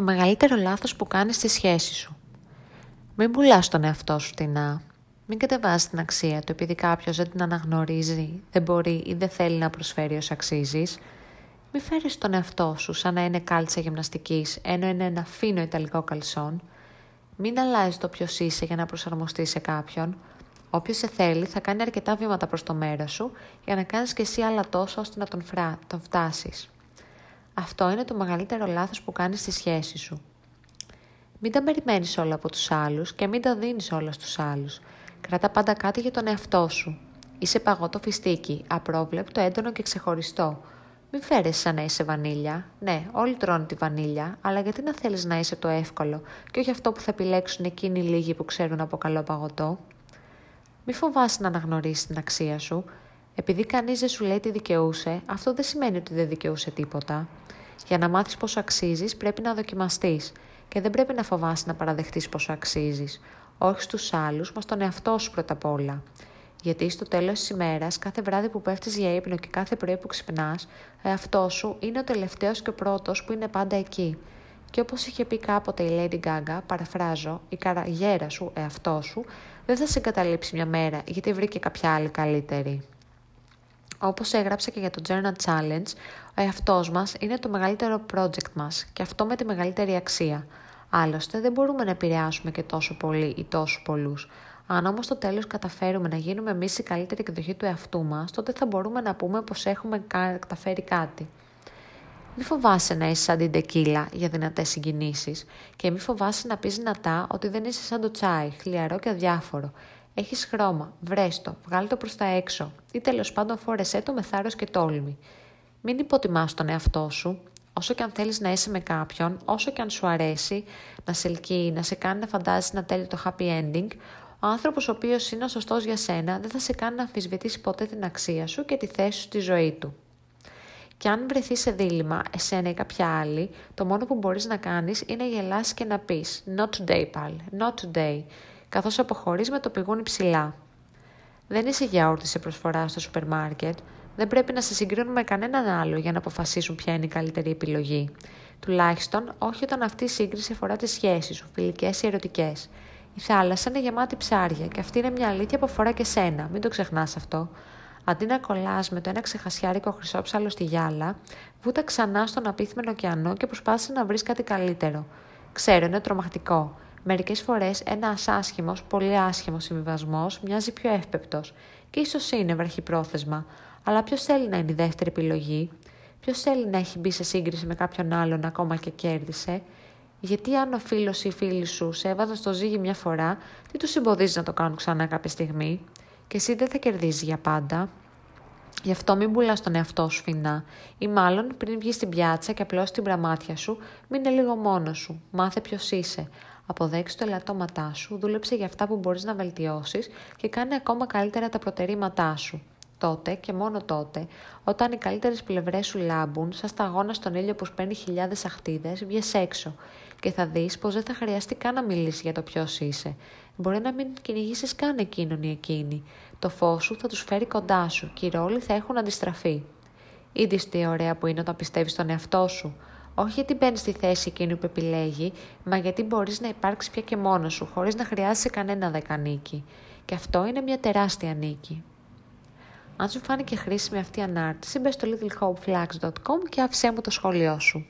Το μεγαλύτερο λάθος που κάνεις στη σχέση σου. Μην πουλάς τον εαυτό σου φτηνά. Μην κατεβάζει την αξία του επειδή κάποιος δεν την αναγνωρίζει, δεν μπορεί ή δεν θέλει να προσφέρει ως αξίζεις. Μην φέρεις τον εαυτό σου σαν να είναι κάλτσα γυμναστικής, ενώ είναι ένα φίνο ιταλικό καλσόν. Μην αλλάζεις το ποιος είσαι για να προσαρμοστείς σε κάποιον. Όποιος σε θέλει θα κάνει αρκετά βήματα προς το μέρος σου για να κάνεις και εσύ άλλα τόσο ώστε να τον, φρά, τον φτάσεις. Αυτό είναι το μεγαλύτερο λάθος που κάνεις στη σχέση σου. Μην τα περιμένεις όλα από τους άλλους και μην τα δίνεις όλα στους άλλους. Κράτα πάντα κάτι για τον εαυτό σου. Είσαι παγωτό φιστίκι, απρόβλεπτο, έντονο και ξεχωριστό. Μην φέρεσαι σαν να είσαι βανίλια. Ναι, όλοι τρώνε τη βανίλια, αλλά γιατί να θέλεις να είσαι το εύκολο και όχι αυτό που θα επιλέξουν εκείνοι οι λίγοι που ξέρουν από καλό παγωτό; Μη φοβάσαι να αναγνωρίσεις την αξία σου. Επειδή κανείς δεν σου λέει τι δικαιούσε, αυτό δεν σημαίνει ότι δεν δικαιούσε τίποτα. Για να μάθεις πόσο αξίζεις, πρέπει να δοκιμαστείς και δεν πρέπει να φοβάσαι να παραδεχτείς πόσο αξίζεις. Όχι στους άλλους, μας τον εαυτό σου πρώτα απ' όλα. Γιατί στο τέλος της ημέρας, κάθε βράδυ που πέφτεις για ύπνο και κάθε πρωί που ξυπνάς, ο εαυτός σου είναι ο τελευταίος και ο πρώτος που είναι πάντα εκεί. Και όπως είχε πει κάποτε η Lady Gaga, παραφράζω, η καραγέρα σου, εαυτός σου, δεν θα σε εγκαταλείψει μια μέρα γιατί βρήκε κάποια άλλη καλύτερη. Όπως έγραψε και για το Journal Challenge, ο εαυτό μας είναι το μεγαλύτερο project μας και αυτό με τη μεγαλύτερη αξία. Άλλωστε δεν μπορούμε να επηρεάσουμε και τόσο πολύ ή τόσο πολλούς. Αν όμως στο τέλος καταφέρουμε να γίνουμε εμείς η καλύτερη εκδοχή του εαυτού μας, τότε θα μπορούμε να πούμε πως έχουμε καταφέρει κάτι. Μη φοβάσαι να είσαι σαν την τεκίλα για δυνατές συγκινήσεις και μη φοβάσαι να πεις δυνατά ότι δεν είσαι σαν το τσάι, χλιαρό και αδιάφορο. Έχεις χρώμα, βρέστο, βγάλει το προς τα έξω ή τέλος πάντων φόρεσέ το με θάρρος και τόλμη. Μην υποτιμάς τον εαυτό σου, όσο και αν θέλεις να είσαι με κάποιον, όσο και αν σου αρέσει να σε ελκύει, να σε κάνει να φαντάζει να τέλει το happy ending, ο άνθρωπος ο οποίος είναι ο σωστός για σένα δεν θα σε κάνει να αμφισβητήσει ποτέ την αξία σου και τη θέση σου στη ζωή του. Και αν βρεθεί σε δίλημα, εσένα ή κάποια άλλη, το μόνο που μπορείς να κάνεις είναι γελάσει και να πεις «Not today, pal. Not today», καθώς αποχωρείς με το πηγούνι ψηλά. Δεν είσαι γιαούρτι σε προσφορά στο σούπερ μάρκετ. Δεν πρέπει να σε συγκρίνουν με κανέναν άλλο για να αποφασίσουν ποια είναι η καλύτερη επιλογή. Τουλάχιστον όχι όταν αυτή η σύγκριση αφορά τις σχέσεις σου, φιλικές ή ερωτικές. Η θάλασσα είναι γεμάτη ψάρια και αυτή είναι μια αλήθεια που αφορά και σένα. Μην το ξεχνάς αυτό. Αντί να κολλάς με το ένα ξεχασιάρικο χρυσόψαλο στη γυάλα, βούτα ξανά στον απίθμενο ωκεανό και προσπάθησε να βρεις κάτι καλύτερο. Ξέρω, είναι τρομακτικό. Μερικές φορές ένας άσχημος, πολύ άσχημος συμβιβασμός μοιάζει πιο εύπεπτος και ίσως είναι βραχυπρόθεσμα, αλλά ποιος θέλει να είναι η δεύτερη επιλογή, ποιος θέλει να έχει μπει σε σύγκριση με κάποιον άλλον ακόμα και κέρδισε, γιατί αν ο φίλος ή η φίλη σου σε έβαζαν στο ζύγι μια φορά, τι τους εμποδίζει να το κάνουν ξανά κάποια στιγμή; Και εσύ δεν θα κερδίζεις για πάντα. Γι' αυτό μην πουλάς τον εαυτό σου φινά. Ή μάλλον πριν βγεις στην πιάτσα και απλώσεις την πραμάτια σου, μείνε λίγο μόνος σου. Μάθε ποιος είσαι. Αποδέξει το ελαττώματά σου, δούλεψε για αυτά που μπορείς να βελτιώσεις και κάνε ακόμα καλύτερα τα προτερήματά σου. Τότε και μόνο τότε, όταν οι καλύτερες πλευρές σου λάμπουν, σαν σταγόνα στον ήλιο που σπαίνει χιλιάδες αχτίδες, βγες έξω και θα δεις πως δεν θα χρειαστεί καν να μιλήσεις για το ποιος είσαι. Μπορεί να μην κυνηγήσεις καν εκείνον ή εκείνη. Το φως σου θα τους φέρει κοντά σου και οι ρόλοι θα έχουν αντιστραφεί. Είδες τι ωραία που είναι όταν πιστεύεις στον εαυτό σου. Όχι γιατί μπαίνεις στη θέση εκείνου που επιλέγει, μα γιατί μπορείς να υπάρξεις πια και μόνος σου, χωρίς να χρειάζεσαι κανένα δεκανίκη. Και αυτό είναι μια τεράστια νίκη. Αν σου φάνηκε χρήσιμη αυτή η ανάρτηση, μπες στο littlehopeflags.com και άφησέ μου το σχόλιο σου.